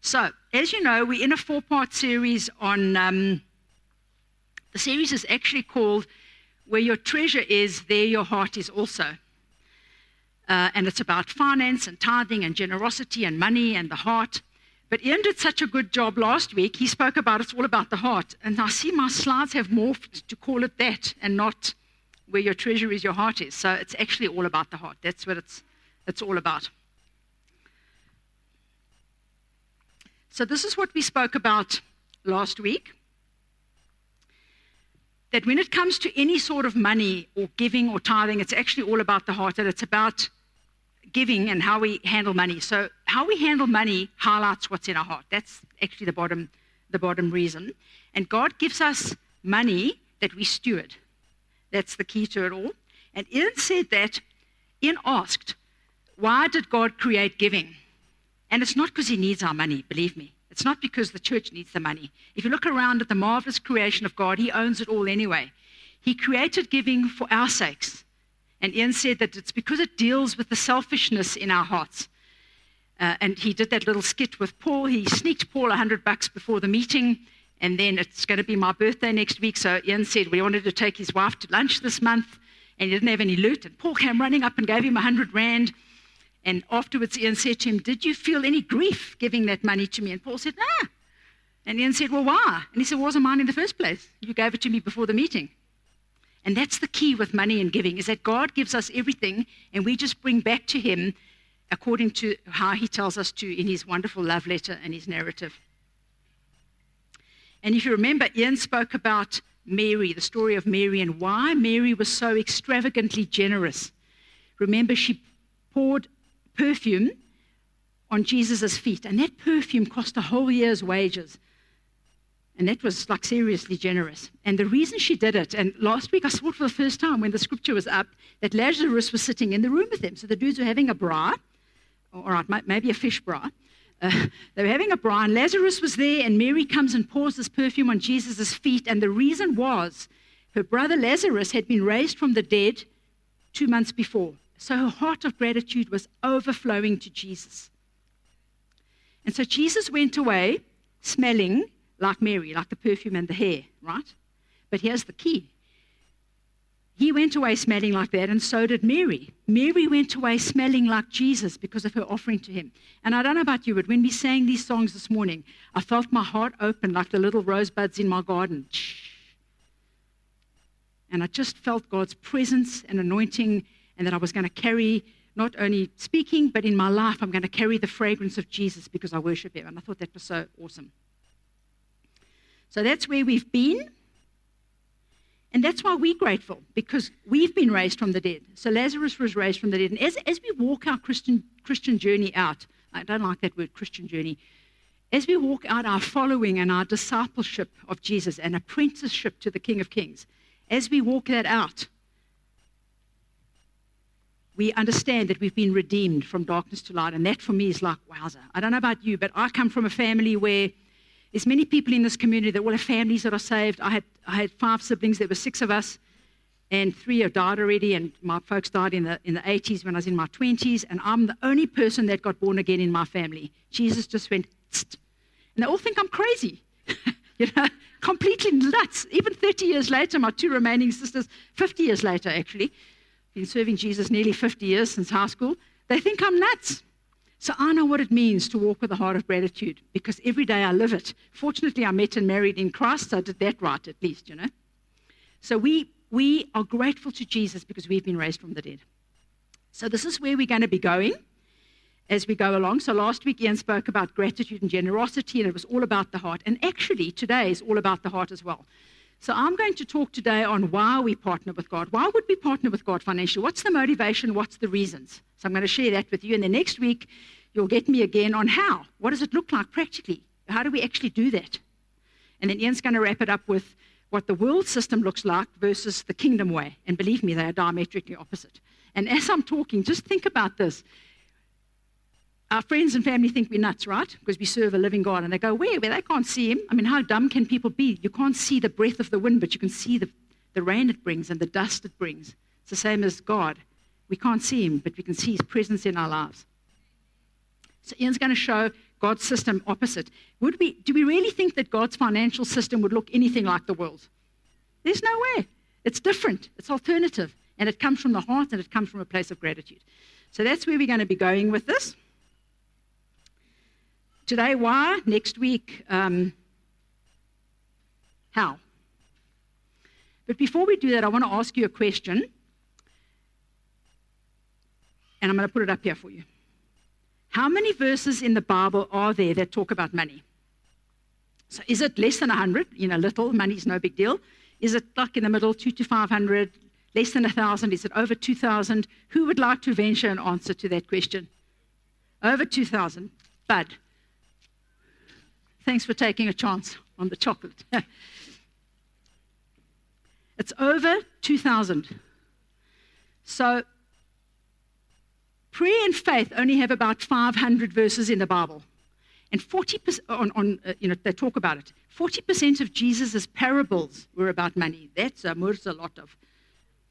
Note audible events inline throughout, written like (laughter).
So, as you know, we're in a four part series on. Um, the series is actually called Where Your Treasure Is, There Your Heart Is Also. Uh, and it's about finance and tithing and generosity and money and the heart. But Ian did such a good job last week. He spoke about it's all about the heart. And I see my slides have morphed to call it that and not where your treasure is, your heart is. So it's actually all about the heart. That's what it's, it's all about. So, this is what we spoke about last week. That when it comes to any sort of money or giving or tithing, it's actually all about the heart, that it's about giving and how we handle money. So, how we handle money highlights what's in our heart. That's actually the bottom, the bottom reason. And God gives us money that we steward. That's the key to it all. And Ian said that, Ian asked, why did God create giving? And it's not because he needs our money, believe me. It's not because the church needs the money. If you look around at the marvelous creation of God, he owns it all anyway. He created giving for our sakes. And Ian said that it's because it deals with the selfishness in our hearts. Uh, and he did that little skit with Paul. He sneaked Paul hundred bucks before the meeting, and then it's going to be my birthday next week. So Ian said we wanted to take his wife to lunch this month, and he didn't have any loot. And Paul came running up and gave him hundred rand. And afterwards, Ian said to him, Did you feel any grief giving that money to me? And Paul said, Nah. And Ian said, Well, why? And he said, it wasn't mine in the first place. You gave it to me before the meeting. And that's the key with money and giving, is that God gives us everything, and we just bring back to Him according to how He tells us to in His wonderful love letter and His narrative. And if you remember, Ian spoke about Mary, the story of Mary, and why Mary was so extravagantly generous. Remember, she poured perfume on Jesus' feet, and that perfume cost a whole year's wages. And that was like seriously generous. And the reason she did it, and last week I saw it for the first time when the scripture was up, that Lazarus was sitting in the room with them. So the dudes were having a braai, all right, maybe a fish braai. Uh, (laughs) they were having a braai, and Lazarus was there, and Mary comes and pours this perfume on Jesus' feet. And the reason was her brother Lazarus had been raised from the dead two months before. So her heart of gratitude was overflowing to Jesus. And so Jesus went away smelling like Mary, like the perfume and the hair, right? But here's the key. He went away smelling like that, and so did Mary. Mary went away smelling like Jesus because of her offering to him. And I don't know about you, but when we sang these songs this morning, I felt my heart open like the little rosebuds in my garden. And I just felt God's presence and anointing and that I was going to carry not only speaking, but in my life, I'm going to carry the fragrance of Jesus because I worship Him. And I thought that was so awesome. So that's where we've been. And that's why we're grateful, because we've been raised from the dead. So Lazarus was raised from the dead. And as, as we walk our Christian, Christian journey out, I don't like that word, Christian journey, as we walk out our following and our discipleship of Jesus and apprenticeship to the King of Kings, as we walk that out, we understand that we've been redeemed from darkness to light. And that for me is like, wowza. I don't know about you, but I come from a family where there's many people in this community that all have families that are saved. I had, I had five siblings, there were six of us, and three have died already, and my folks died in the, in the 80s when I was in my 20s, and I'm the only person that got born again in my family. Jesus just went, Tst. and they all think I'm crazy. (laughs) you know, completely nuts. Even 30 years later, my two remaining sisters, 50 years later actually, been serving Jesus nearly 50 years since high school, they think I'm nuts. So I know what it means to walk with a heart of gratitude because every day I live it. Fortunately, I met and married in Christ, so I did that right at least, you know. So we, we are grateful to Jesus because we've been raised from the dead. So this is where we're going to be going as we go along. So last week, Ian spoke about gratitude and generosity, and it was all about the heart. And actually, today is all about the heart as well. So I'm going to talk today on why we partner with God. Why would we partner with God financially? What's the motivation? What's the reasons? So I'm going to share that with you. And then next week, you'll get me again on how. What does it look like practically? How do we actually do that? And then Ian's going to wrap it up with what the world system looks like versus the kingdom way. And believe me, they are diametrically opposite. And as I'm talking, just think about this our friends and family think we're nuts, right? Because we serve a living God. And they go, where? Where they can't see him. I mean, how dumb can people be? You can't see the breath of the wind, but you can see the, the rain it brings and the dust it brings. It's the same as God. We can't see him, but we can see his presence in our lives. So Ian's going to show God's system opposite. Would we, do we really think that God's financial system would look anything like the world? There's no way. It's different, it's alternative, and it comes from the heart and it comes from a place of gratitude. So that's where we're going to be going with this. Today, why? Next week, um, how? But before we do that, I want to ask you a question. And I'm going to put it up here for you. How many verses in the Bible are there that talk about money? So is it less than 100? You know, little, money's no big deal. Is it like in the middle, 2 to 500? Less than 1,000? Is it over 2,000? Who would like to venture an answer to that question? Over 2,000. Bud. Thanks for taking a chance on the chocolate. (laughs) it's over 2,000. So prayer and faith only have about 500 verses in the Bible. And 40% on, on uh, you know, they talk about it. 40% of Jesus' parables were about money. That's a, a lot of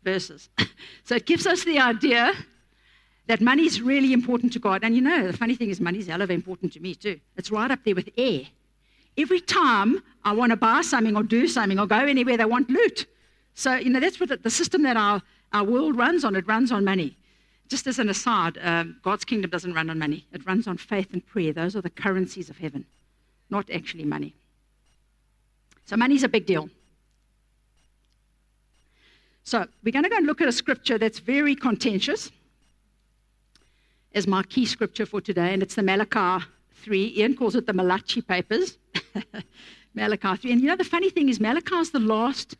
verses. (laughs) so it gives us the idea that money is really important to God. And you know, the funny thing is, money is hell of important to me too. It's right up there with air. Every time I want to buy something or do something or go anywhere, they want loot. So, you know, that's what the system that our, our world runs on. It runs on money. Just as an aside, um, God's kingdom doesn't run on money, it runs on faith and prayer. Those are the currencies of heaven, not actually money. So, money's a big deal. So, we're going to go and look at a scripture that's very contentious as my key scripture for today, and it's the Malachi 3. Ian calls it the Malachi Papers. (laughs) Malachi 3. And you know, the funny thing is, Malachi is the last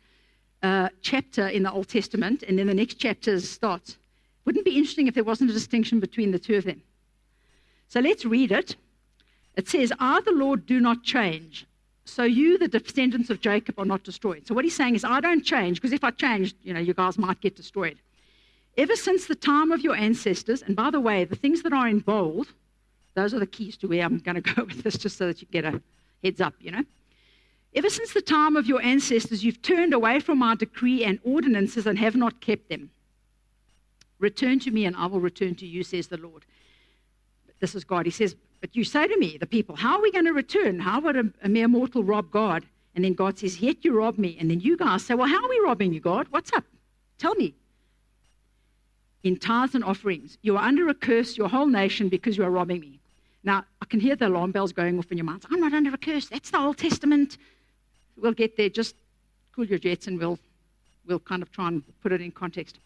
uh, chapter in the Old Testament, and then the next chapter starts. Wouldn't it be interesting if there wasn't a distinction between the two of them? So let's read it. It says, I, the Lord, do not change. So you, the descendants of Jacob, are not destroyed. So what he's saying is, I don't change, because if I changed, you know, you guys might get destroyed. Ever since the time of your ancestors, and by the way, the things that are in bold, those are the keys to where I'm going (laughs) to go with this, just so that you get a heads up, you know. Ever since the time of your ancestors, you've turned away from our decree and ordinances and have not kept them. Return to me, and I will return to you, says the Lord. This is God. He says, But you say to me, the people, How are we going to return? How would a, a mere mortal rob God? And then God says, Yet you rob me. And then you guys say, Well, how are we robbing you, God? What's up? Tell me. In tithes and offerings, you are under a curse, your whole nation, because you are robbing me. Now, I can hear the alarm bells going off in your minds. I'm not under a curse. That's the Old Testament. We'll get there. Just cool your jets and we'll, we'll kind of try and put it in context.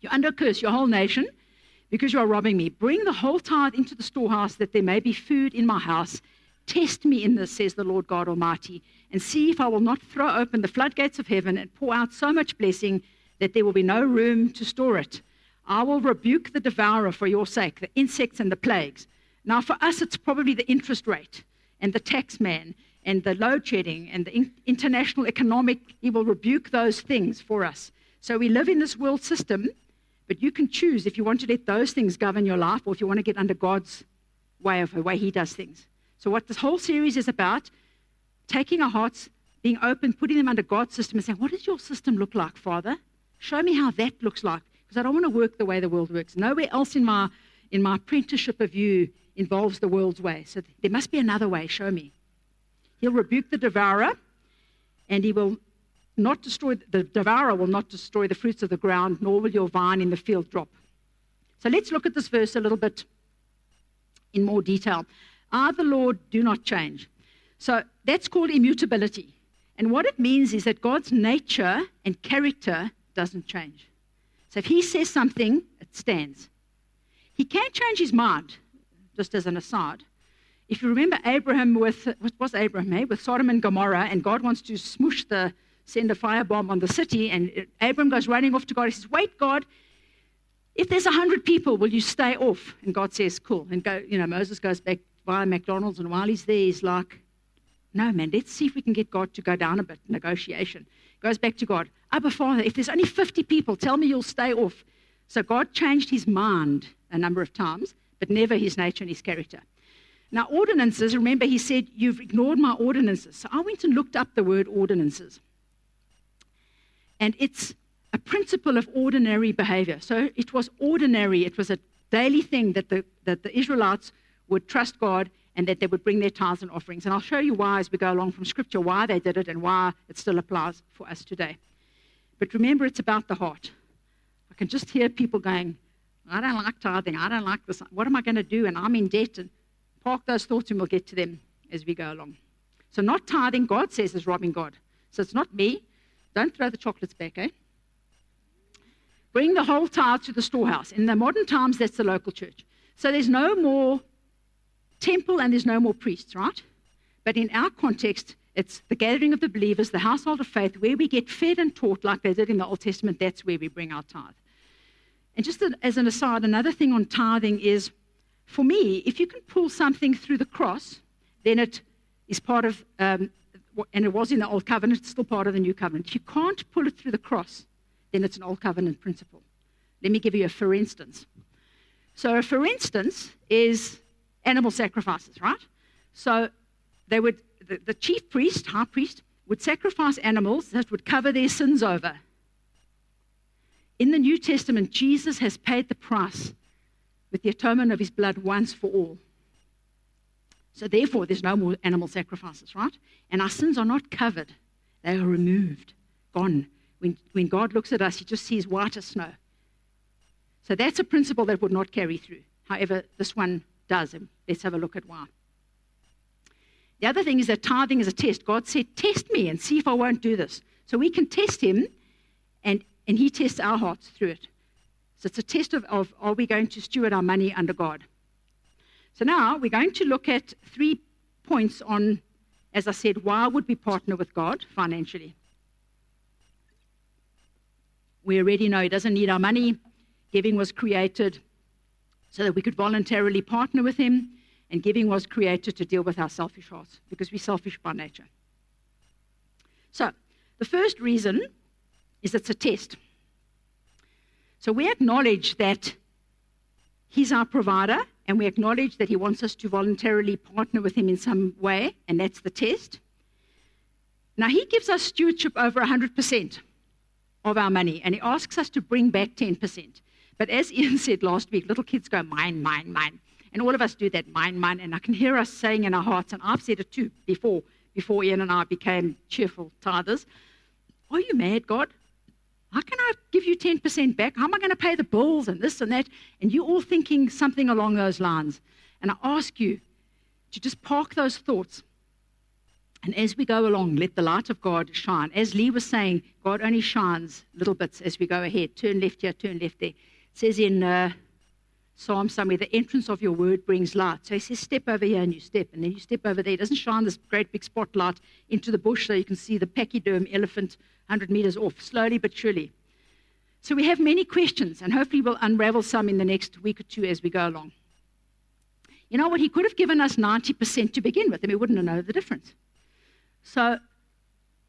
You're under a curse, your whole nation, because you are robbing me. Bring the whole tithe into the storehouse that there may be food in my house. Test me in this, says the Lord God Almighty, and see if I will not throw open the floodgates of heaven and pour out so much blessing that there will be no room to store it. I will rebuke the devourer for your sake, the insects and the plagues. Now, for us, it's probably the interest rate and the tax man and the load shedding and the in- international economic, he will rebuke those things for us. So we live in this world system but you can choose if you want to let those things govern your life or if you want to get under God's way of the way He does things. So, what this whole series is about, taking our hearts, being open, putting them under God's system and saying, What does your system look like, Father? Show me how that looks like. Because I don't want to work the way the world works. Nowhere else in my, in my apprenticeship of you involves the world's way. So, there must be another way. Show me. He'll rebuke the devourer and he will not destroy, the devourer will not destroy the fruits of the ground, nor will your vine in the field drop. So let's look at this verse a little bit in more detail. I, the Lord, do not change. So that's called immutability. And what it means is that God's nature and character doesn't change. So if he says something, it stands. He can't change his mind, just as an aside. If you remember Abraham with, what was Abraham, eh? with Sodom and Gomorrah, and God wants to smoosh the, send a firebomb on the city. And Abraham goes running off to God. He says, Wait, God, if there's a hundred people, will you stay off? And God says, Cool. And go, you know, Moses goes back via McDonald's, and while he's there, he's like, No, man, let's see if we can get God to go down a bit, negotiation. Goes back to God, Abba Father, if there's only 50 people, tell me you'll stay off. So God changed his mind a number of times, but never his nature and his character. Now, ordinances, remember, he said, You've ignored my ordinances. So I went and looked up the word ordinances. And it's a principle of ordinary behavior. So it was ordinary, it was a daily thing that the, that the Israelites would trust God and that they would bring their tithes and offerings. And I'll show you why as we go along from Scripture why they did it and why it still applies for us today. But remember, it's about the heart. I can just hear people going, I don't like tithing. I don't like this. What am I going to do? And I'm in debt. And park those thoughts and we'll get to them as we go along. So, not tithing, God says, is robbing God. So, it's not me. Don't throw the chocolates back, eh? Bring the whole tithe to the storehouse. In the modern times, that's the local church. So, there's no more temple and there's no more priests, right? But in our context, it's the gathering of the believers, the household of faith, where we get fed and taught like they did in the Old Testament. That's where we bring our tithe. And just as an aside, another thing on tithing is for me, if you can pull something through the cross, then it is part of, um, and it was in the Old Covenant, it's still part of the New Covenant. If you can't pull it through the cross, then it's an Old Covenant principle. Let me give you a for instance. So, a for instance is animal sacrifices, right? So, they would, the, the chief priest, high priest, would sacrifice animals that would cover their sins over. In the New Testament, Jesus has paid the price with the atonement of his blood once for all. So, therefore, there's no more animal sacrifices, right? And our sins are not covered, they are removed, gone. When, when God looks at us, he just sees white as snow. So, that's a principle that would not carry through. However, this one does. And let's have a look at why. The other thing is that tithing is a test. God said, Test me and see if I won't do this. So we can test him, and and He tests our hearts through it. So it's a test of, of are we going to steward our money under God? So now we're going to look at three points on, as I said, why would we partner with God financially? We already know He doesn't need our money. Giving was created so that we could voluntarily partner with Him, and giving was created to deal with our selfish hearts because we're selfish by nature. So, the first reason is it's a test. So we acknowledge that He's our provider, and we acknowledge that He wants us to voluntarily partner with Him in some way, and that's the test. Now, He gives us stewardship over 100% of our money, and He asks us to bring back 10%. But as (laughs) Ian said last week, little kids go, mine, mine, mine. And all of us do that, mine, mine. And I can hear us saying in our hearts, and I've said it too before, before Ian and I became cheerful tithers. Are you mad, God? How can I give you 10% back? How am I going to pay the bills and this and that? And you're all thinking something along those lines. And I ask you to just park those thoughts. And as we go along, let the light of God shine. As Lee was saying, God only shines little bits as we go ahead. Turn left here, turn left there. It says in uh, Psalm somewhere, the entrance of your word brings light. So he says, step over here and you step, and then you step over there. It doesn't shine this great big spotlight into the bush so you can see the pachyderm elephant 100 meters off, slowly but surely. So we have many questions, and hopefully we'll unravel some in the next week or two as we go along. You know what? He could have given us 90% to begin with, and we wouldn't have known the difference. So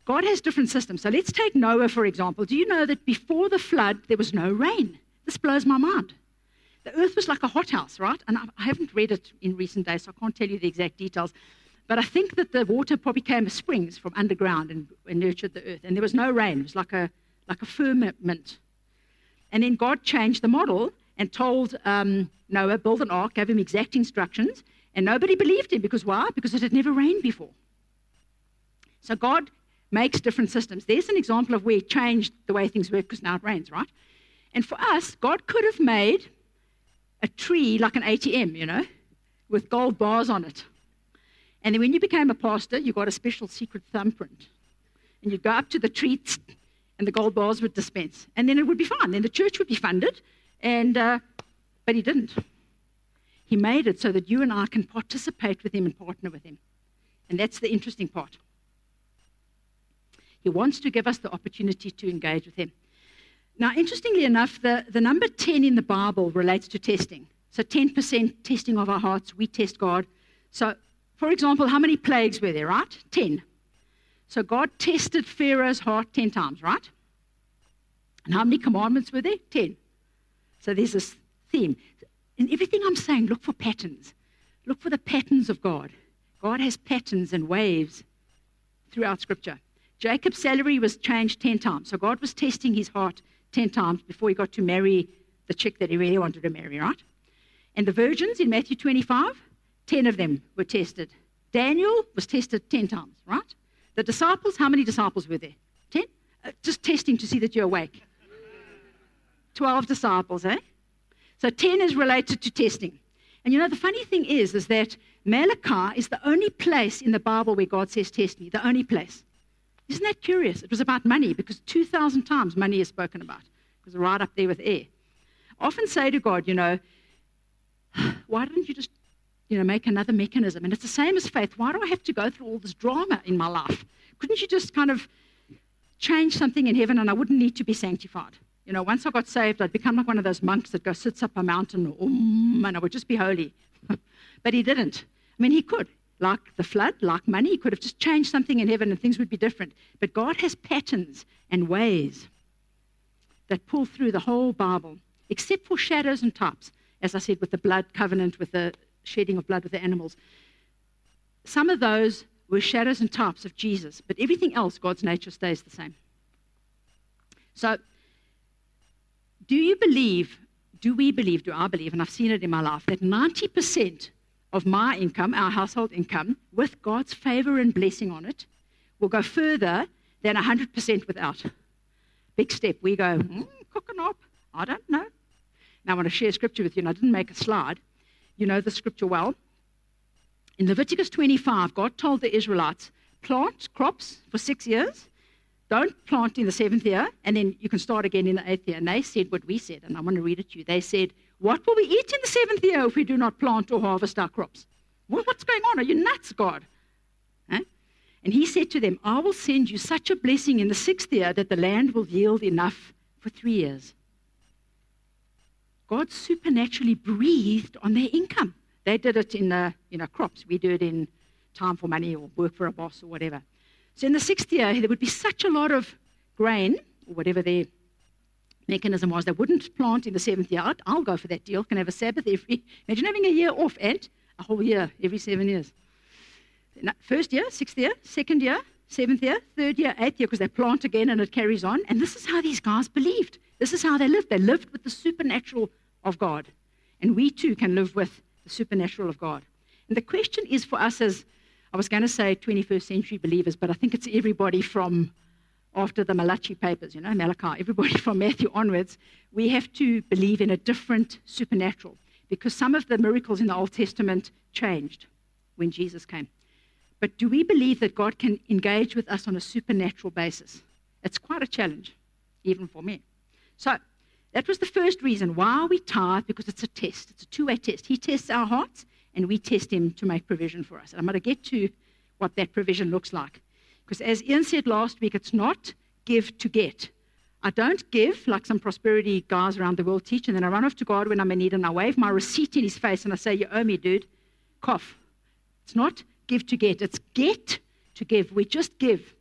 God has different systems. So let's take Noah, for example. Do you know that before the flood, there was no rain? This blows my mind. The earth was like a hothouse, right? And I haven't read it in recent days, so I can't tell you the exact details. But I think that the water probably came as springs from underground and, and nurtured the earth. And there was no rain. It was like a, like a firmament. And then God changed the model and told um, Noah, build an ark, gave him exact instructions. And nobody believed him because why? Because it had never rained before. So God makes different systems. There's an example of where he changed the way things work because now it rains, right? And for us, God could have made a tree like an ATM, you know, with gold bars on it. And then when you became a pastor, you got a special secret thumbprint. And you'd go up to the treats, and the gold bars would dispense. And then it would be fine. Then the church would be funded. And, uh, but he didn't. He made it so that you and I can participate with him and partner with him. And that's the interesting part. He wants to give us the opportunity to engage with him. Now, interestingly enough, the, the number 10 in the Bible relates to testing. So 10% testing of our hearts, we test God. So for example, how many plagues were there, right? Ten. So God tested Pharaoh's heart ten times, right? And how many commandments were there? Ten. So there's this theme. In everything I'm saying, look for patterns. Look for the patterns of God. God has patterns and waves throughout Scripture. Jacob's salary was changed 10 times. So God was testing his heart 10 times before he got to marry the chick that he really wanted to marry, right? And the virgins in Matthew 25, 10 of them were tested. Daniel was tested 10 times, right? The disciples, how many disciples were there? 10? Uh, just testing to see that you're awake. 12 disciples, eh? So 10 is related to testing. And you know, the funny thing is, is that Malachi is the only place in the Bible where God says, Test me, the only place. Isn't that curious? It was about money because 2,000 times money is spoken about. It was right up there with air. I often say to God, you know, (sighs) why didn't you just, you know, make another mechanism? And it's the same as faith. Why do I have to go through all this drama in my life? Couldn't you just kind of change something in heaven and I wouldn't need to be sanctified? You know, once I got saved, I'd become like one of those monks that go sits up a mountain, um, and I would just be holy. (laughs) but he didn't. I mean, he could. Like the flood, like money, he could have just changed something in heaven and things would be different. But God has patterns and ways that pull through the whole Bible, except for shadows and types, as I said, with the blood covenant, with the shedding of blood with the animals. Some of those were shadows and types of Jesus, but everything else, God's nature stays the same. So do you believe, do we believe, do I believe, and I've seen it in my life, that 90% of my income, our household income, with God's favor and blessing on it, will go further than 100% without? Big step. We go, mm, cooking up. I don't know. Now, I want to share scripture with you, and I didn't make a slide. You know the scripture well. In Leviticus 25, God told the Israelites, plant crops for six years don't plant in the seventh year, and then you can start again in the eighth year. And they said what we said, and I want to read it to you. They said, What will we eat in the seventh year if we do not plant or harvest our crops? Well, what's going on? Are you nuts, God? Huh? And he said to them, I will send you such a blessing in the sixth year that the land will yield enough for three years. God supernaturally breathed on their income. They did it in you know, crops. We do it in time for money or work for a boss or whatever. So in the sixth year, there would be such a lot of grain, or whatever their mechanism was, they wouldn't plant in the seventh year. I'll, go for that deal. Can have a Sabbath every. Imagine having a year off and a whole year every seven years. First year, sixth year, second year, seventh year, third year, eighth year, because they plant again and it carries on. And this is how these guys believed. This is how they lived. They lived with the supernatural of God. And we too can live with the supernatural of God. And the question is for us as I was going to say 21st century believers, but I think it's everybody from after the Malachi papers, you know, Malachi, everybody (laughs) from Matthew onwards. We have to believe in a different supernatural because some of the miracles in the Old Testament changed when Jesus came. But do we believe that God can engage with us on a supernatural basis? It's quite a challenge, even for me. So that was the first reason why we tithe, because it's a test. It's a two way test. He tests our hearts, and we test Him to make provision for us. And I'm going to get to what that provision looks like. Because as Ian said last week, it's not give to get. I don't give like some prosperity guys around the world teach, and then I run off to God when I'm in need and I wave my receipt in his face and I say, You owe me, dude. Cough. It's not give to get, it's get to give. We just give.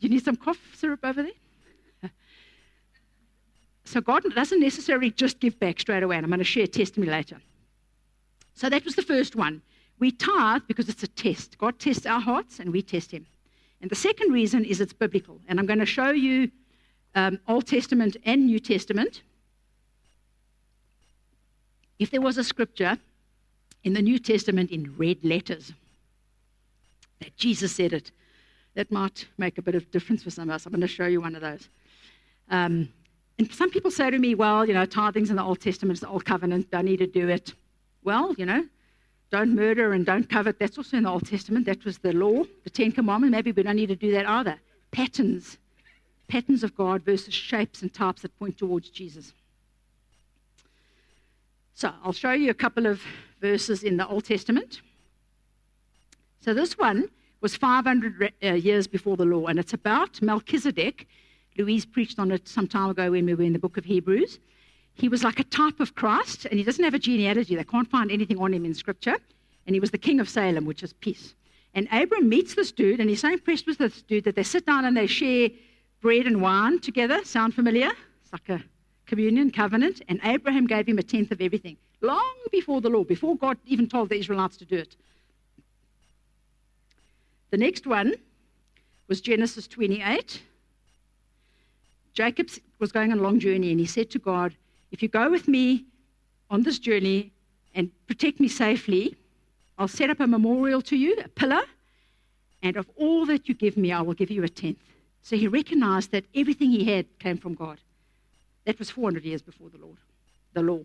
You need some cough syrup over there? (laughs) So God doesn't necessarily just give back straight away, and I'm going to share testimony later. So that was the first one. We tithe because it's a test. God tests our hearts and we test Him. And the second reason is it's biblical. And I'm going to show you um, Old Testament and New Testament. If there was a scripture in the New Testament in red letters that Jesus said it, that might make a bit of difference for some of us. I'm going to show you one of those. Um, and some people say to me, well, you know, tithing's in the Old Testament, it's the Old Covenant, don't need to do it. Well, you know, don't murder and don't covet. That's also in the Old Testament. That was the law, the Ten Commandments. Maybe we don't need to do that either. Patterns, patterns of God versus shapes and types that point towards Jesus. So I'll show you a couple of verses in the Old Testament. So this one was 500 uh, years before the law, and it's about Melchizedek. Louise preached on it some time ago when we were in the book of Hebrews. He was like a type of Christ, and he doesn't have a genealogy. They can't find anything on him in Scripture. And he was the king of Salem, which is peace. And Abram meets this dude, and he's so impressed with this dude that they sit down and they share bread and wine together. Sound familiar? It's like a communion covenant. And Abraham gave him a tenth of everything, long before the law, before God even told the Israelites to do it. The next one was Genesis 28. Jacob was going on a long journey, and he said to God, if you go with me on this journey and protect me safely, I'll set up a memorial to you, a pillar, and of all that you give me, I will give you a tenth. So he recognized that everything he had came from God. That was 400 years before the Lord, the law.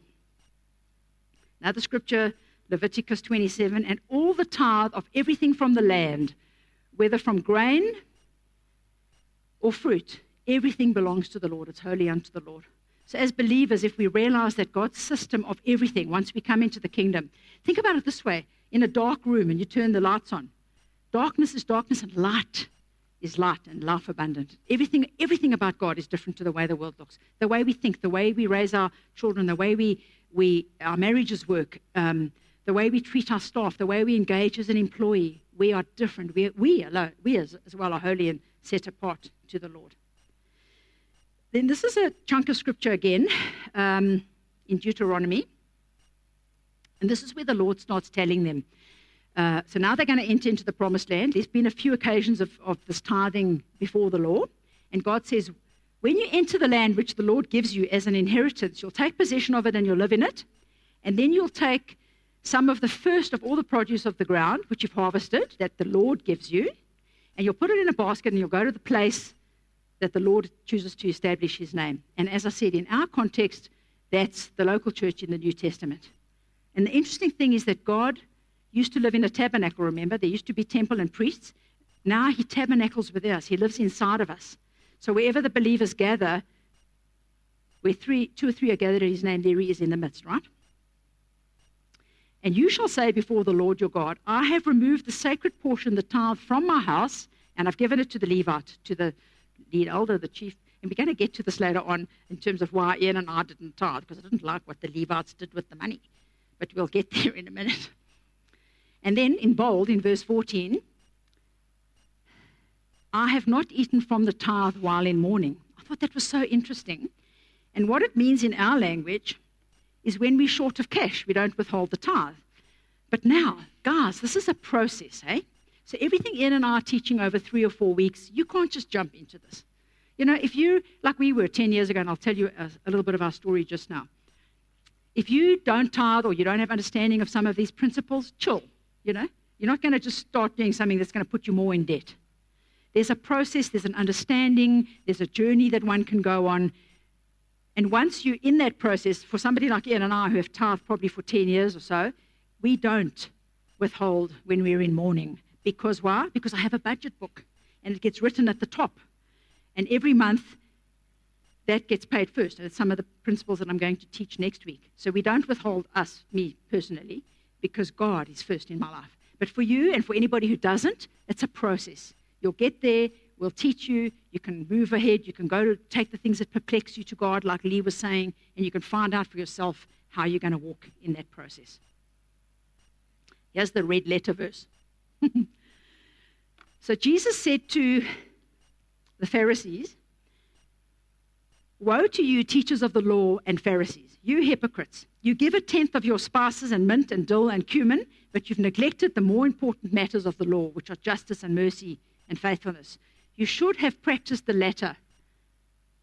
Another scripture, Leviticus 27, and all the tithe of everything from the land, whether from grain or fruit, everything belongs to the Lord. It's holy unto the Lord. So, as believers, if we realize that God's system of everything, once we come into the kingdom, think about it this way in a dark room and you turn the lights on, darkness is darkness and light is light and life abundant. Everything, everything about God is different to the way the world looks. The way we think, the way we raise our children, the way we, we our marriages work, um, the way we treat our staff, the way we engage as an employee, we are different. We, we, alone, we as, as well are holy and set apart to the Lord. Then this is a chunk of scripture again um, in Deuteronomy. And this is where the Lord starts telling them uh, so now they're going to enter into the promised land. There's been a few occasions of, of this tithing before the law. And God says, when you enter the land which the Lord gives you as an inheritance, you'll take possession of it and you'll live in it. And then you'll take some of the first of all the produce of the ground, which you've harvested, that the Lord gives you, and you'll put it in a basket and you'll go to the place that the Lord chooses to establish his name. And as I said, in our context, that's the local church in the New Testament. And the interesting thing is that God used to live in a tabernacle, remember? There used to be temple and priests. Now he tabernacles with us, he lives inside of us. So wherever the believers gather, where three, two or three are gathered in his name, there he is in the midst, right? And you shall say before the Lord your God, I have removed the sacred portion, the tithe, from my house, and I've given it to the Levite, to the lead elder, the chief. And we're going to get to this later on in terms of why Ian and I didn't tithe, because I didn't like what the Levites did with the money. But we'll get (laughs) there in a minute. And then in bold, in verse 14, I have not eaten from the tithe while in mourning. I thought that was so interesting. And what it means in our language is when we're short of cash, we don't withhold the tithe. But now, guys, this is a process, eh? So everything Ian and I are teaching over three or four weeks, you can't just jump into this. You know, if you, like we were 10 years ago, and I'll tell you a, a little bit of our story just now. If you don't tithe or you don't have understanding of some of these principles, chill. You know, you're not going to just start doing something that's going to put you more in debt. There's a process, there's an understanding, there's a journey that one can go on. And once you're in that process, for somebody like Ian and I who have tithed probably for 10 years or so, we don't withhold when we're in mourning. Because why? Because I have a budget book and it gets written at the top. And every month, that gets paid first. And it's some of the principles that I'm going to teach next week. So we don't withhold us, me personally because God is first in my life. But for you and for anybody who doesn't, it's a process. You'll get there, we'll teach you, you can move ahead, you can go to take the things that perplex you to God, like Lee was saying, and you can find out for yourself how you're going to walk in that process. Here's the red letter verse. (laughs) so Jesus said to the Pharisees, Woe to you, teachers of the law and Pharisees, you hypocrites! You give a tenth of your spices and mint and dill and cumin, but you've neglected the more important matters of the law, which are justice and mercy and faithfulness. You should have practiced the latter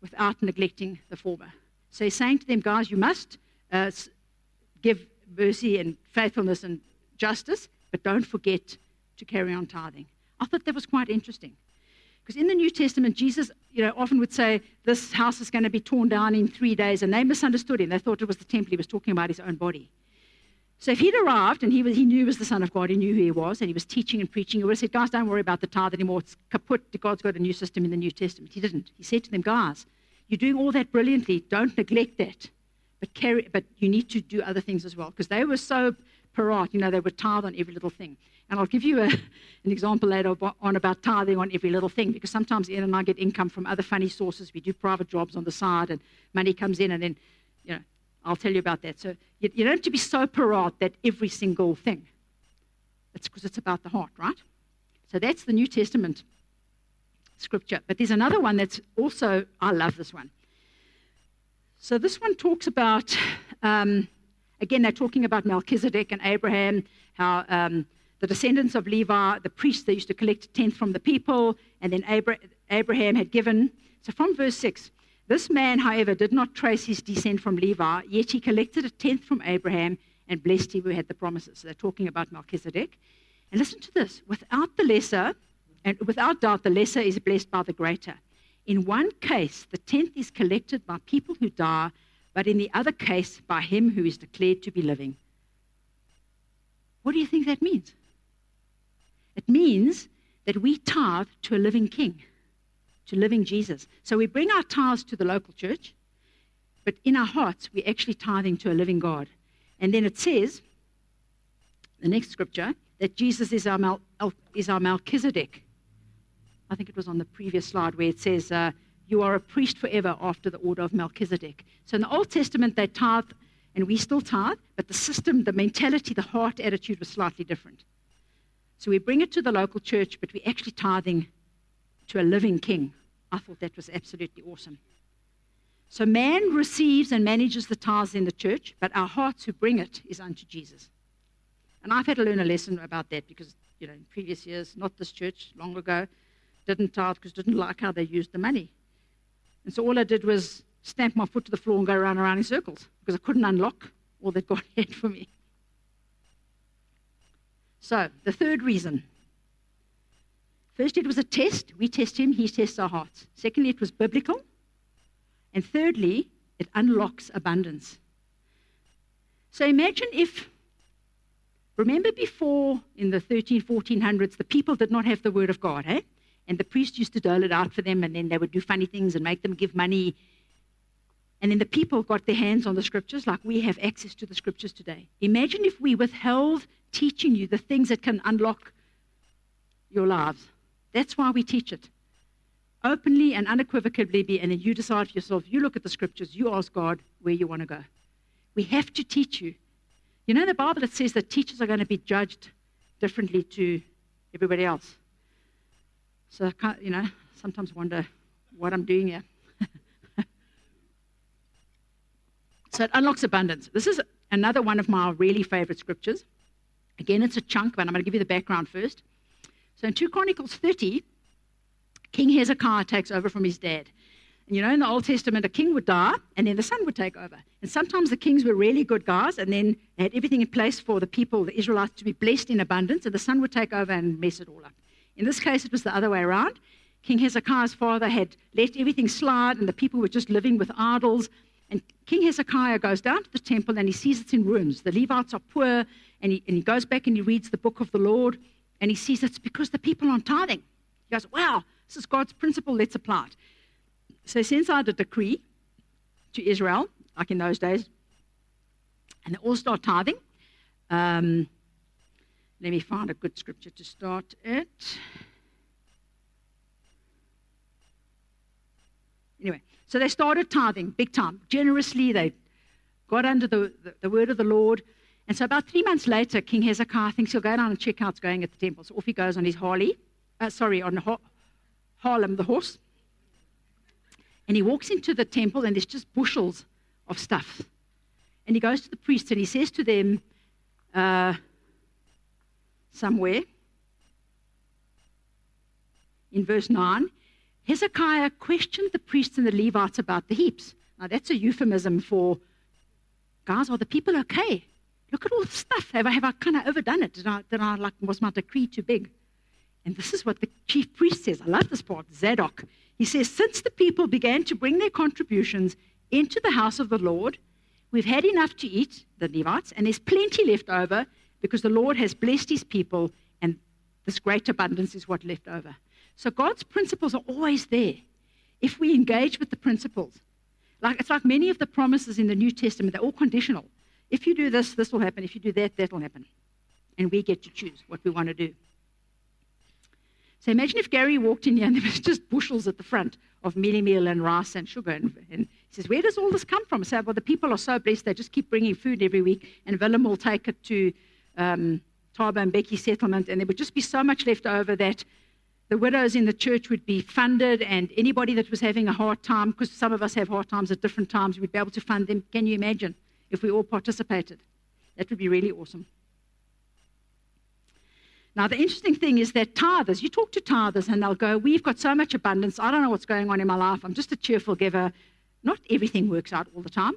without neglecting the former. So he's saying to them, guys, you must uh, give mercy and faithfulness and justice, but don't forget to carry on tithing. I thought that was quite interesting. Because in the New Testament, Jesus you know, often would say, This house is going to be torn down in three days. And they misunderstood him. They thought it was the temple. He was talking about his own body. So if he'd arrived and he, was, he knew he was the Son of God, he knew who he was, and he was teaching and preaching, he would have said, Guys, don't worry about the tithe anymore. It's kaput. God's got a new system in the New Testament. He didn't. He said to them, Guys, you're doing all that brilliantly. Don't neglect that. But, carry, but you need to do other things as well. Because they were so parat, you know, they were tithe on every little thing. And I'll give you a, (laughs) an example later on about tithing on every little thing, because sometimes Ian and I get income from other funny sources. We do private jobs on the side, and money comes in, and then, you know, I'll tell you about that. So you, you don't have to be so parat that every single thing. It's because it's about the heart, right? So that's the New Testament scripture. But there's another one that's also, I love this one. So this one talks about um, Again, they're talking about Melchizedek and Abraham, how um, the descendants of Levi, the priests, they used to collect a tenth from the people, and then Abraham had given. So from verse 6, this man, however, did not trace his descent from Levi, yet he collected a tenth from Abraham and blessed him who had the promises. So they're talking about Melchizedek. And listen to this without the lesser, and without doubt, the lesser is blessed by the greater. In one case, the tenth is collected by people who die, but in the other case, by him who is declared to be living. What do you think that means? It means that we tithe to a living king, to living Jesus. So we bring our tithes to the local church, but in our hearts, we're actually tithing to a living God. And then it says, the next scripture, that Jesus is our, Mel, is our Melchizedek. I think it was on the previous slide where it says, uh, You are a priest forever after the order of Melchizedek. So in the Old Testament, they tithe, and we still tithe, but the system, the mentality, the heart attitude was slightly different. So we bring it to the local church, but we're actually tithing to a living king. I thought that was absolutely awesome. So man receives and manages the tithes in the church, but our hearts who bring it is unto Jesus. And I've had to learn a lesson about that because, you know, in previous years, not this church, long ago, didn't tithe because didn't like how they used the money. And so all I did was stamp my foot to the floor and go around and around in circles because I couldn't unlock all that God (laughs) had for me. So, the third reason. First, it was a test. We test him, he tests our hearts. Secondly, it was biblical. And thirdly, it unlocks abundance. So imagine if, remember before in the 13, 1400s, the people did not have the word of God, eh? And the priest used to dole it out for them, and then they would do funny things and make them give money. And then the people got their hands on the scriptures like we have access to the scriptures today. Imagine if we withheld teaching you the things that can unlock your lives. That's why we teach it. Openly and unequivocally and then you decide for yourself, you look at the scriptures, you ask God where you want to go. We have to teach you. You know, the Bible it says that teachers are going to be judged differently to everybody else. So I can't, you know, sometimes wonder what I'm doing here. So it unlocks abundance. This is another one of my really favorite scriptures. Again, it's a chunk, but I'm going to give you the background first. So in 2 Chronicles 30, King Hezekiah takes over from his dad. And you know, in the Old Testament, a king would die and then the son would take over. And sometimes the kings were really good guys and then they had everything in place for the people, the Israelites, to be blessed in abundance, and the son would take over and mess it all up. In this case, it was the other way around. King Hezekiah's father had let everything slide, and the people were just living with idols. And King Hezekiah goes down to the temple and he sees it's in ruins. The Levites are poor, and he, and he goes back and he reads the book of the Lord, and he sees it's because the people aren't tithing. He goes, Wow, this is God's principle, let's apply it. So he sends out a decree to Israel, like in those days, and they all start tithing. Um, let me find a good scripture to start it. Anyway, so they started tithing big time, generously. They got under the, the, the, word of the Lord. And so about three months later, King Hezekiah thinks he'll go down and check how it's going at the temple. So off he goes on his Harley, uh, sorry, on ha- Harlem, the horse. And he walks into the temple, and there's just bushels of stuff. And he goes to the priests and he says to them, uh, somewhere in verse 9, Hezekiah questioned the priests and the Levites about the heaps. Now, that's a euphemism for, guys, are the people okay? Look at all the stuff. Have I, have I kind of overdone it? Did I, did I, like, was my decree too big? And this is what the chief priest says. I love this part, Zadok. He says, Since the people began to bring their contributions into the house of the Lord, we've had enough to eat, the Levites, and there's plenty left over because the Lord has blessed his people, and this great abundance is what left over. So God's principles are always there if we engage with the principles. Like it's like many of the promises in the New Testament, they're all conditional. If you do this, this will happen. If you do that, that will happen. And we get to choose what we want to do. So imagine if Gary walked in here and there was just bushels at the front of mealie meal and rice and sugar. And, and he says, Where does all this come from? Say, Well, the people are so blessed, they just keep bringing food every week. And Willem will take it to um, Taba and Becky settlement, and there would just be so much left over that the widows in the church would be funded, and anybody that was having a hard time, because some of us have hard times at different times, we'd be able to fund them. Can you imagine if we all participated? That would be really awesome. Now, the interesting thing is that tithers, you talk to tithers and they'll go, We've got so much abundance. I don't know what's going on in my life. I'm just a cheerful giver. Not everything works out all the time.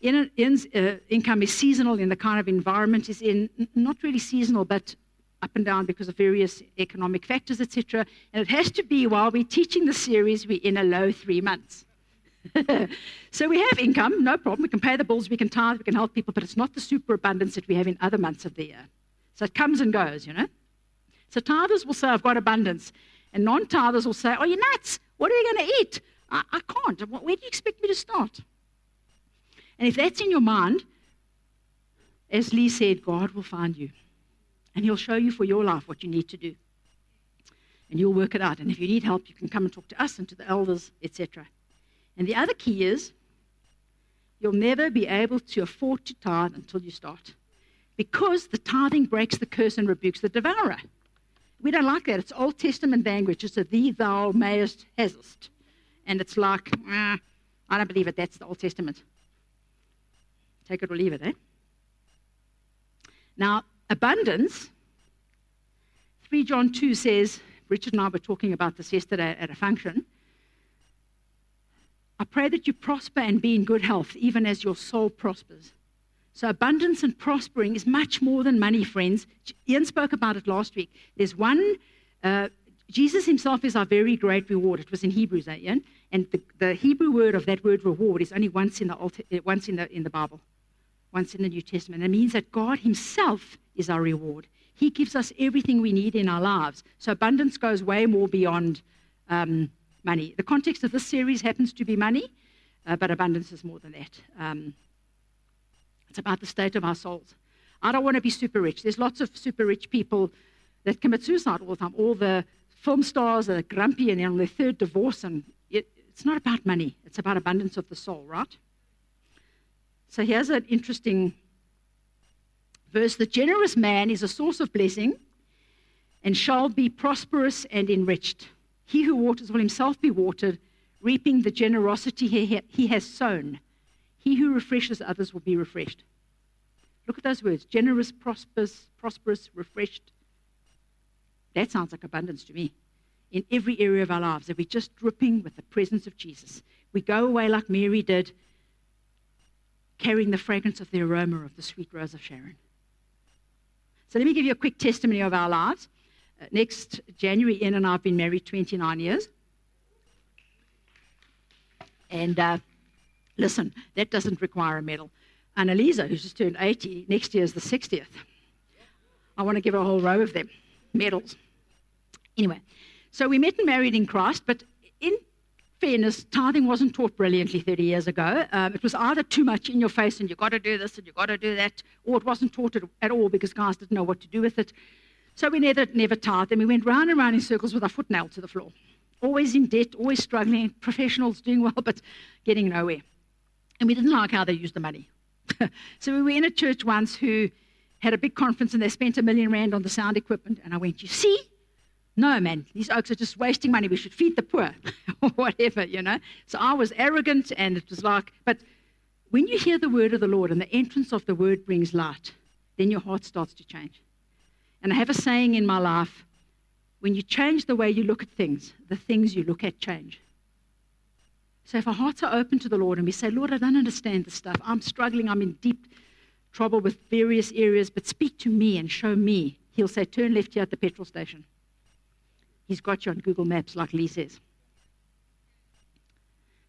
In, in, uh, income is seasonal in the kind of environment is in, not really seasonal, but up and down because of various economic factors, etc. And it has to be while we're teaching the series, we're in a low three months. (laughs) so we have income, no problem. We can pay the bills, we can tithe, we can help people, but it's not the superabundance that we have in other months of the year. So it comes and goes, you know. So tithers will say, I've got abundance. And non tithers will say, Oh, you're nuts. What are you going to eat? I, I can't. Where do you expect me to start? And if that's in your mind, as Lee said, God will find you. And He'll show you for your life what you need to do. And you'll work it out. And if you need help, you can come and talk to us and to the elders, etc. And the other key is you'll never be able to afford to tithe until you start. Because the tithing breaks the curse and rebukes the devourer. We don't like that. It's Old Testament language. It's a thee, thou mayest, hasest. And it's like, ah, I don't believe it. That's the Old Testament. Take it or leave it, eh? Now, abundance, 3 John 2 says, Richard and I were talking about this yesterday at a function. I pray that you prosper and be in good health, even as your soul prospers. So, abundance and prospering is much more than money, friends. Ian spoke about it last week. There's one, uh, Jesus himself is our very great reward. It was in Hebrews, eh, Ian? And the, the, Hebrew word of that word reward is only once in the, once in the, in the Bible, once in the New Testament. It means that God himself is our reward. He gives us everything we need in our lives. So, abundance goes way more beyond um, money. The context of this series happens to be money, uh, but abundance is more than that. Um, it's about the state of our souls. I don't want to be super rich. There's lots of super rich people that commit suicide all the time. All the film stars are grumpy and on their third divorce. And it, it's not about money, it's about abundance of the soul, right? So here's an interesting verse The generous man is a source of blessing and shall be prosperous and enriched. He who waters will himself be watered, reaping the generosity he, has sown. He who refreshes others will be refreshed. Look at those words generous, prosperous, prosperous, refreshed. That sounds like abundance to me. In every area of our lives, that we're just dripping with the presence of Jesus. We go away like Mary did, carrying the fragrance of the aroma of the sweet rose of Sharon. So let me give you a quick testimony of our lives. Uh, next January, Ian and I have been married 29 years. And uh, Listen, that doesn't require a medal. Annalisa, who's just turned 80, next year is the 60th. I want to give her a whole row of them, medals. Anyway, so we met and married in Christ, but in fairness, tithing wasn't taught brilliantly 30 years ago. Um, it was either too much in your face and you've got to do this and you've got to do that, or it wasn't taught at all because guys didn't know what to do with it. So we never, never tithed, and we went round and round in circles with our foot nailed to the floor. Always in debt, always struggling, (laughs) professionals doing well, but getting nowhere. And we didn't like how they used the money. (laughs) so we were in a church once who had a big conference and they spent a million rand on the sound equipment. And I went, You see? No, man, these okes are just wasting money. We should feed the poor (laughs) or whatever, you know. So I was arrogant and it was like, but when you hear the word of the Lord and the entrance of the word brings light, then your heart starts to change. And I have a saying in my life when you change the way you look at things, the things you look at change. So if our hearts are open to the Lord and we say, Lord, I don't understand this stuff. I'm struggling. I'm in deep trouble with various areas, but speak to me and show me. He'll say, turn left here at the petrol station. He's got you on Google Maps, like Lee says.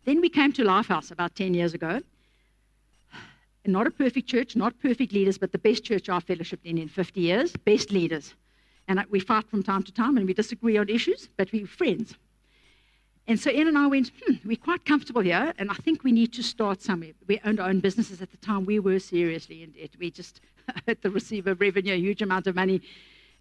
Then we came to Lifehouse about 10 years ago. Not a perfect church, not perfect leaders, but the best church I've fellowshipped in in 50 years, best leaders. And we fight from time to time and we disagree on issues, but we're friends. And so Ian and I went, hmm, we're quite comfortable here, and I think we need to start somewhere. We owned our own businesses at the time. We were seriously in debt. We just (laughs) had to receive a revenue, a huge amount of money,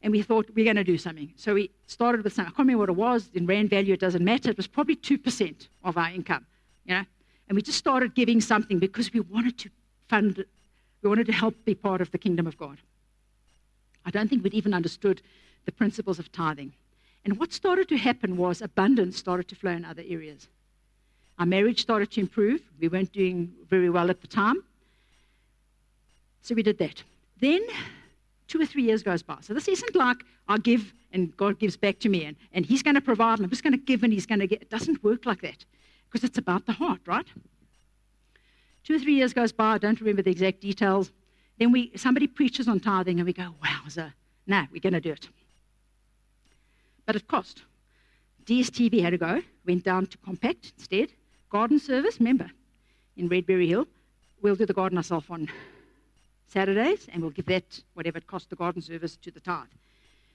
and we thought we're going to do something. So we started with something. I can't remember what it was. In rand value, it doesn't matter. It was probably 2% of our income, you know. And we just started giving something because we wanted to fund, we wanted to help be part of the kingdom of God. I don't think we'd even understood the principles of tithing. And what started to happen was abundance started to flow in other areas. Our marriage started to improve. We weren't doing very well at the time. So we did that. Then two or three years goes by. So this isn't like I give and God gives back to me and, and He's going to provide and I'm just going to give and He's going to get. It doesn't work like that because it's about the heart, right? Two or three years goes by, I don't remember the exact details. Then we, somebody preaches on tithing and we go, wowza, nah, we're going to do it. But it cost. DSTV had to go, went down to Compact instead. Garden service, remember, in Redberry Hill, we'll do the garden ourselves on Saturdays and we'll give that, whatever it costs the garden service, to the tithe.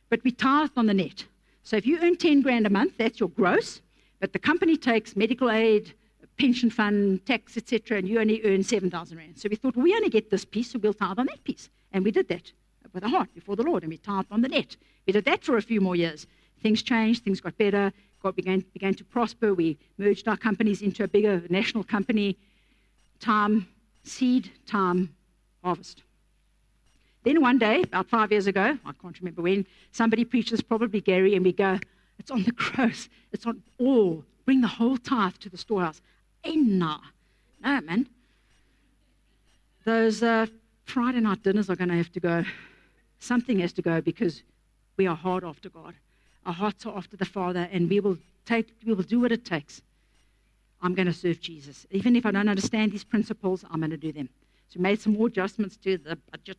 But we tithe on the net. So if you earn 10 grand a month, that's your gross, but the company takes medical aid, pension fund, tax, etc., and you only earn 7,000 rand. So we thought, well, we only get this piece, so we'll tithe on that piece. And we did that with a heart before the Lord, and we tithed on the net. We did that for a few more years. Things changed, things got better, God began, began to prosper. We merged our companies into a bigger national company. Time, seed, time, harvest. Then one day, about five years ago, I can't remember when, somebody preaches, probably Gary, and we go, it's on the (laughs) gross, it's on all. Bring the whole tithe to the storehouse. Enna. No, man. Those uh, Friday night dinners are going to have to go. Something has to go because we are hard after God. Our hearts are after the Father, and we will take, we will do what it takes. I'm going to serve Jesus. Even if I don't understand these principles, I'm going to do them. So we made some more adjustments to the budget,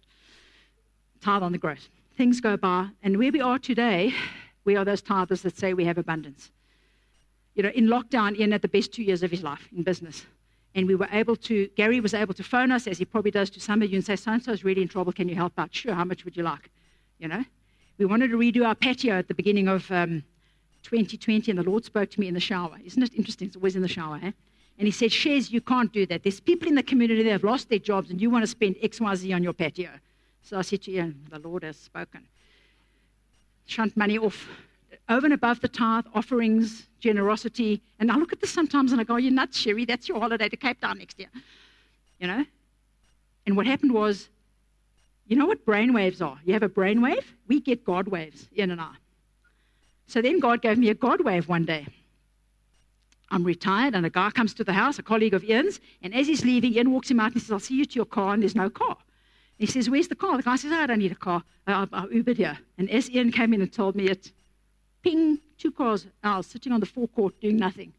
tithe on the gross. Things go by, and where we are today, we are those tithers that say we have abundance. You know, in lockdown, Ian had the best two years of his life in business. And we were able to, Gary was able to phone us, as he probably does to some of you, and say, so and so is really in trouble. Can you help out? Sure, how much would you like? You know? We wanted to redo our patio at the beginning of um, 2020, and the Lord spoke to me in the shower. Isn't it interesting? It's always in the shower, eh? And he said, Shez, you can't do that. There's people in the community that have lost their jobs, and you want to spend XYZ on your patio. So I said to Ian, the Lord has spoken. Shunt money off over and above the tithe, offerings, generosity. And I look at this sometimes and I go, You're nuts, Sherry. That's your holiday to Cape Town next year. You know? And what happened was, you know what brainwaves are? You have a brainwave, we get God waves, Ian and I. So then God gave me a God wave one day. I'm retired, and a guy comes to the house, a colleague of Ian's, and as he's leaving, Ian walks him out and says, I'll see you to your car, and there's no car. He says, Where's the car? The guy says, oh, I don't need a car. I, I, I Ubered here. And as Ian came in and told me it, ping, two cars out, sitting on the forecourt doing nothing,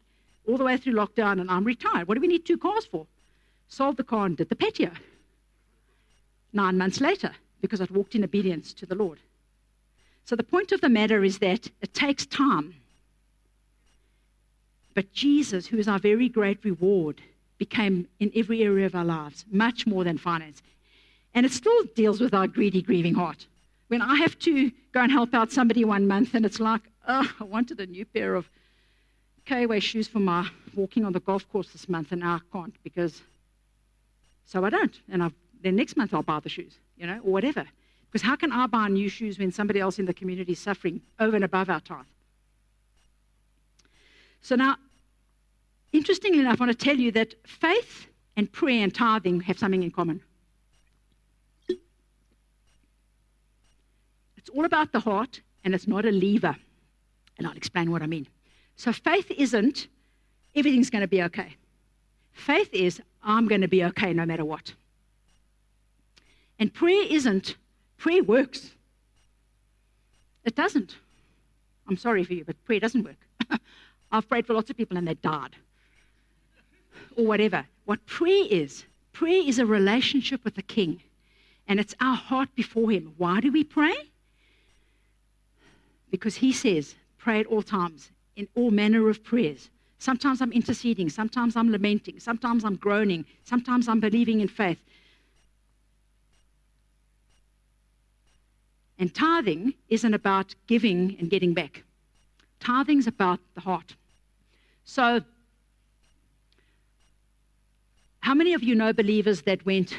all the way through lockdown, and I'm retired. What do we need two cars for? Sold the car and did the patio. Nine months later, because I'd walked in obedience to the Lord. So the point of the matter is that it takes time. But Jesus, who is our very great reward, became in every area of our lives much more than finance. And it still deals with our greedy, grieving heart. When I have to go and help out somebody one month and it's like, oh, I wanted a new pair of KOA shoes for my walking on the golf course this month, and I can't because, so I don't. And i then next month I'll buy the shoes, you know, or whatever. Because how can I buy new shoes when somebody else in the community is suffering over and above our tithe? So now, interestingly enough, I want to tell you that faith and prayer and tithing have something in common. It's all about the heart, and it's not a lever. And I'll explain what I mean. So faith isn't everything's going to be okay. Faith is I'm going to be okay no matter what. And prayer isn't, prayer works. It doesn't. I'm sorry for you, but prayer doesn't work. (laughs) I've prayed for lots of people and they died. Or whatever. What prayer is, prayer is a relationship with the King. And it's our heart before Him. Why do we pray? Because He says, pray at all times, in all manner of prayers. Sometimes I'm interceding, sometimes I'm lamenting, sometimes I'm groaning, sometimes I'm believing in faith. And tithing isn't about giving and getting back. Tithing's about the heart. So, how many of you know believers that went,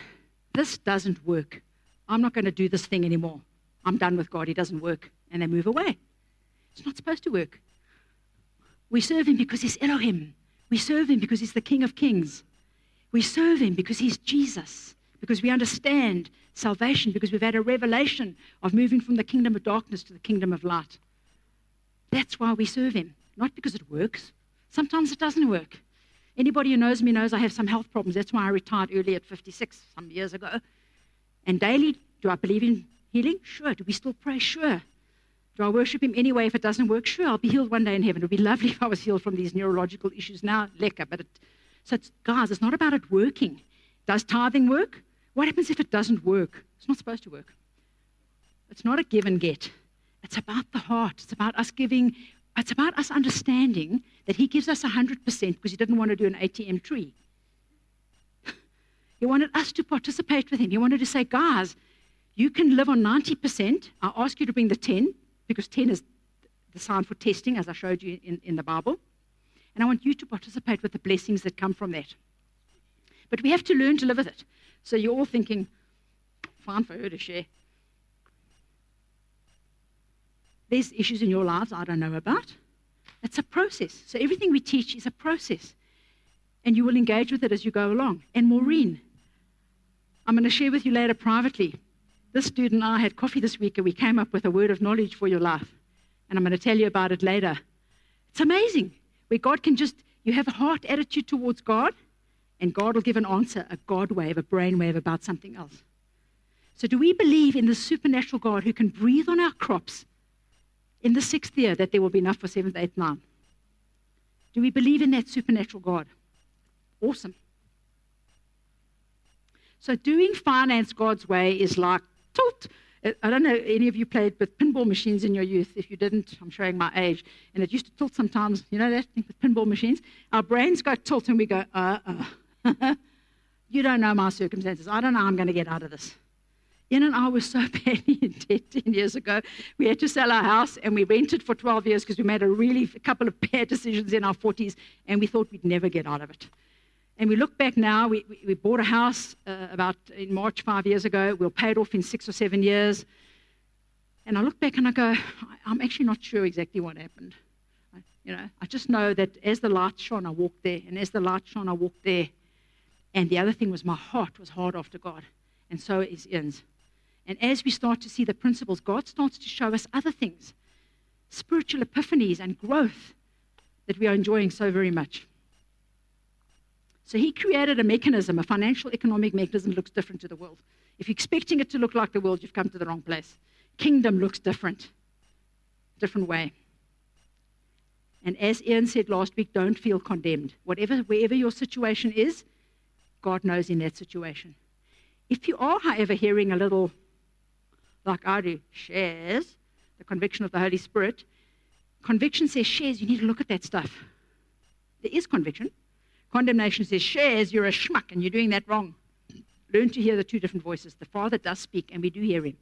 This doesn't work. I'm not going to do this thing anymore. I'm done with God. He doesn't work. And they move away. It's not supposed to work. We serve him because he's Elohim. We serve him because he's the King of Kings. We serve him because he's Jesus, because we understand salvation, because we've had a revelation of moving from the kingdom of darkness to the kingdom of light. That's why we serve him, not because it works. Sometimes it doesn't work. Anybody who knows me knows I have some health problems. That's why I retired early at 56, some years ago. And daily, do I believe in healing? Sure. Do we still pray? Sure. Do I worship him anyway if it doesn't work? Sure, I'll be healed one day in heaven. It would be lovely if I was healed from these neurological issues now, lekker. But it, so, it's, guys, it's not about it working. Does tithing work? What happens if it doesn't work? It's not supposed to work. It's not a give and get. It's about the heart. It's about us giving, it's about us understanding that He gives us 100% because He didn't want to do an ATM tree. (laughs) he wanted us to participate with Him. He wanted to say, guys, you can live on 90%. I ask you to bring the 10 because 10 is the sign for testing, as I showed you in, in the Bible. And I want you to participate with the blessings that come from that. But we have to learn to live with it. So you're all thinking, fine for her to share. There's issues in your lives I don't know about. It's a process. So everything we teach is a process. And you will engage with it as you go along. And Maureen, I'm going to share with you later privately. This dude and I had coffee this week and we came up with a word of knowledge for your life. And I'm going to tell you about it later. It's amazing where God can just, you have a heart attitude towards God, and God will give an answer, a God wave, a brain wave about something else. So, do we believe in the supernatural God who can breathe on our crops in the sixth year that there will be enough for seventh, eighth, ninth? Do we believe in that supernatural God? Awesome. So, doing finance God's way is like tilt. I don't know, any of you played with pinball machines in your youth. If you didn't, I'm showing my age. And it used to tilt sometimes, you know that thing with pinball machines? Our brains go tilt and we go, uh, uh. (laughs) you don't know my circumstances. I don't know I'm going to get out of this. Ian and I were so (laughs) badly in debt 10 years ago. We had to sell our house and we rented for 12 years because we made a really a couple of bad decisions in our 40s and we thought we'd never get out of it. And we look back now, we, we, we bought a house uh, about in March five years ago. We will pay it off in six or seven years. And I look back and I go, I'm actually not sure exactly what happened. I, you know, I just know that as the light shone, I walked there. And as the light shone, I walked there. And the other thing was my heart was hard after God. And so is Ian's. And as we start to see the principles, God starts to show us other things, spiritual epiphanies and growth that we are enjoying so very much. So he created a mechanism, a financial economic mechanism that looks different to the world. If you're expecting it to look like the world, you've come to the wrong place. Kingdom looks different, different way. And as Ian said last week, don't feel condemned. Whatever, wherever your situation is, God knows in that situation. If you are, however, hearing a little, like I do, Shez, the conviction of the Holy Spirit, conviction says Shez, you need to look at that stuff. There is conviction. Condemnation says, Shez, you're a schmuck and you're doing that wrong. Learn to hear the two different voices. The Father does speak, and we do hear him.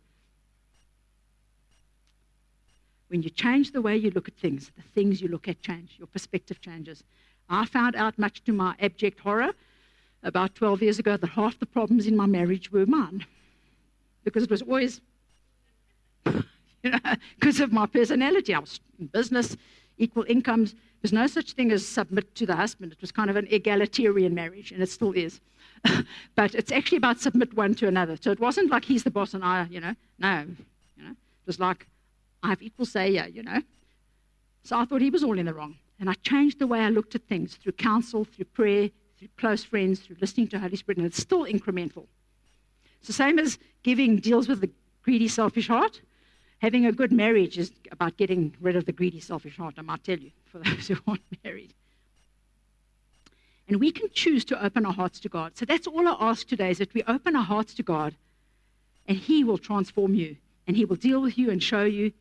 When you change the way you look at things, the things you look at change, your perspective changes. I found out, much to my abject horror, about 12 years ago, that half the problems in my marriage were mine. Because it was always, (laughs) you know, because of my personality. I was in business, equal incomes, there's no such thing as submit to the husband. It was kind of an egalitarian marriage, and it still is. (laughs) but it's actually about submit one to another. So it wasn't like he's the boss and I, you know, no. You know, it was like I have equal say here, you know. So I thought he was all in the wrong. And I changed the way I looked at things through counsel, through prayer, through close friends, through listening to Holy Spirit, and it's still incremental. So same as giving deals with the greedy, selfish heart. Having a good marriage is about getting rid of the greedy, selfish heart, I might tell you, for (laughs) those who aren't married. And we can choose to open our hearts to God. So that's all I ask today is that we open our hearts to God and He will transform you and He will deal with you and show you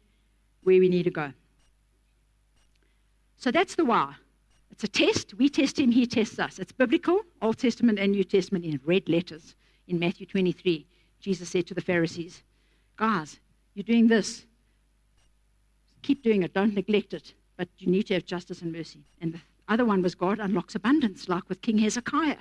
where we need to go. So that's the why. It's a test. We test Him, He tests us. It's biblical, Old Testament and New Testament in red letters. In Matthew 23, Jesus said to the Pharisees, Guys, you're doing this. Keep doing it. Don't neglect it. But you need to have justice and mercy. And the other one was God unlocks abundance, like with King Hezekiah.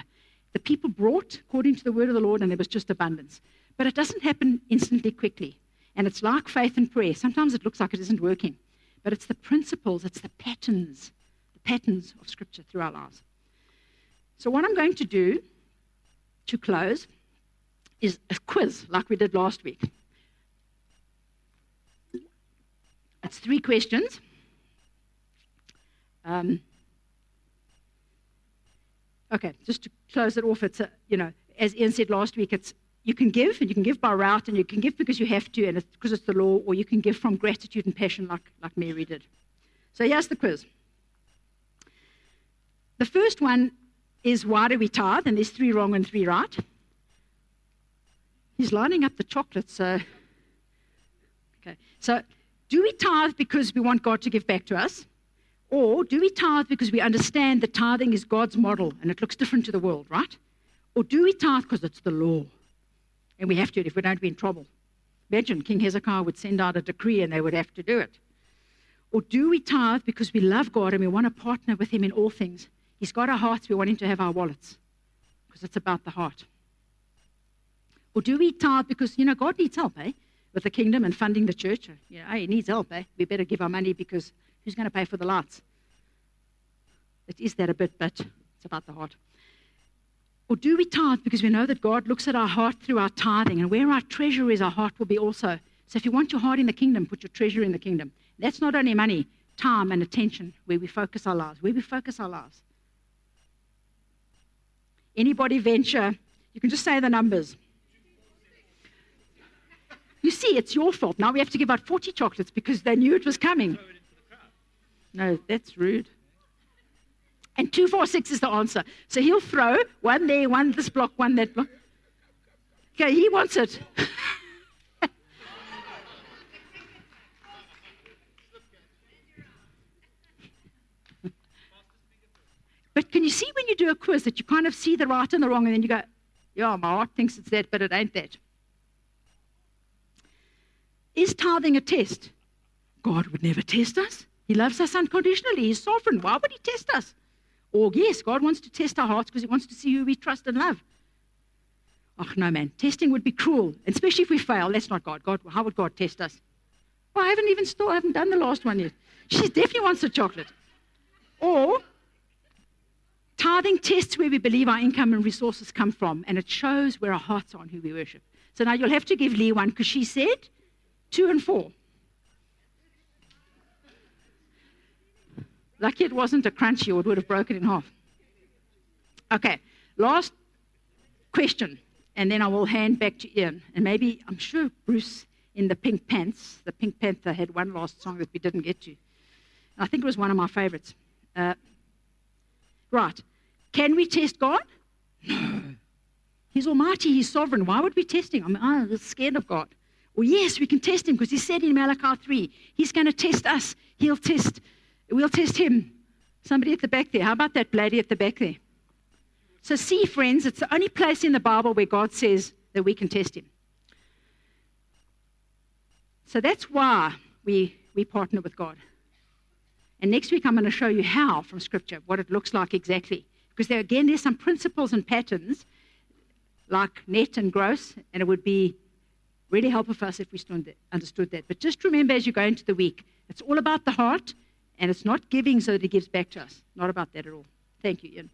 The people brought according to the word of the Lord, and there was just abundance. But it doesn't happen instantly, quickly. And it's like faith and prayer. Sometimes it looks like it isn't working. But it's the principles, it's the patterns, the patterns of Scripture through our lives. So, what I'm going to do to close is a quiz like we did last week. It's three questions. Um, okay, just to close it off, it's a, you know, as Ian said last week, it's you can give, and you can give by route, and you can give because you have to, and it's because it's the law, or you can give from gratitude and passion, like, like Mary did. So here's the quiz. The first one is why do we tithe? And there's three wrong and three right. He's lining up the chocolates. So, okay. So, do we tithe because we want God to give back to us? Or do we tithe because we understand that tithing is God's model and it looks different to the world, right? Or do we tithe because it's the law and we have to if we don't be in trouble? Imagine King Hezekiah would send out a decree and they would have to do it. Or do we tithe because we love God and we want to partner with Him in all things? He's got our hearts, we want Him to have our wallets because it's about the heart. Or do we tithe because, you know, God needs help, eh? With the kingdom and funding the church. You know, hey, he needs help, eh? We better give our money because who's going to pay for the lights? It is that a bit, but it's about the heart. Or do we tithe because we know that God looks at our heart through our tithing, and where our treasure is, our heart will be also. So if you want your heart in the kingdom, put your treasure in the kingdom. That's not only money, time and attention, where we focus our lives, where we focus our lives. Anybody venture? You can just say the numbers. You see, it's your fault. Now we have to give out 40 chocolates because they knew it was coming. No, that's rude. And 246 is the answer. So he'll throw one there, one this block, one that block. Okay, he wants it. (laughs) but can you see when you do a quiz that you kind of see the right and the wrong, and then you go, yeah, my heart thinks it's that, but it ain't that. Is tithing a test? God would never test us. He loves us unconditionally. He's sovereign. Why would he test us? Or, yes, God wants to test our hearts because he wants to see who we trust and love. Oh, no, man. Testing would be cruel, especially if we fail. That's not God. God, how would God test us? Well, I haven't even still, I haven't done the last one yet. She definitely wants the chocolate. Or, tithing tests where we believe our income and resources come from, and it shows where our hearts are and who we worship. So now you'll have to give Lee one because she said two and four. Lucky it wasn't a crunchy or it would have broken in half. Okay, last question, and then I will hand back to Ian. And maybe, I'm sure Bruce in the Pink Pants, the Pink Panther, had one last song that we didn't get to. I think it was one of my favorites. Uh, right. Can we test God? No. He's almighty, he's sovereign. Why would we test him? I'm, I'm scared of God. Well, yes, we can test him because he said in Malachi 3, he's going to test us. He'll test We'll test him. Somebody at the back there. How about that lady at the back there? So, see, friends, it's the only place in the Bible where God says that we can test him. So that's why we, we partner with God. And next week, I'm going to show you how from Scripture, what it looks like exactly. Because there, again, there's some principles and patterns like net and gross, and it would be really helpful for us if we understood that. But just remember as you go into the week, it's all about the heart and it's not giving so that it gives back to us. Not about that at all. Thank you, Ian.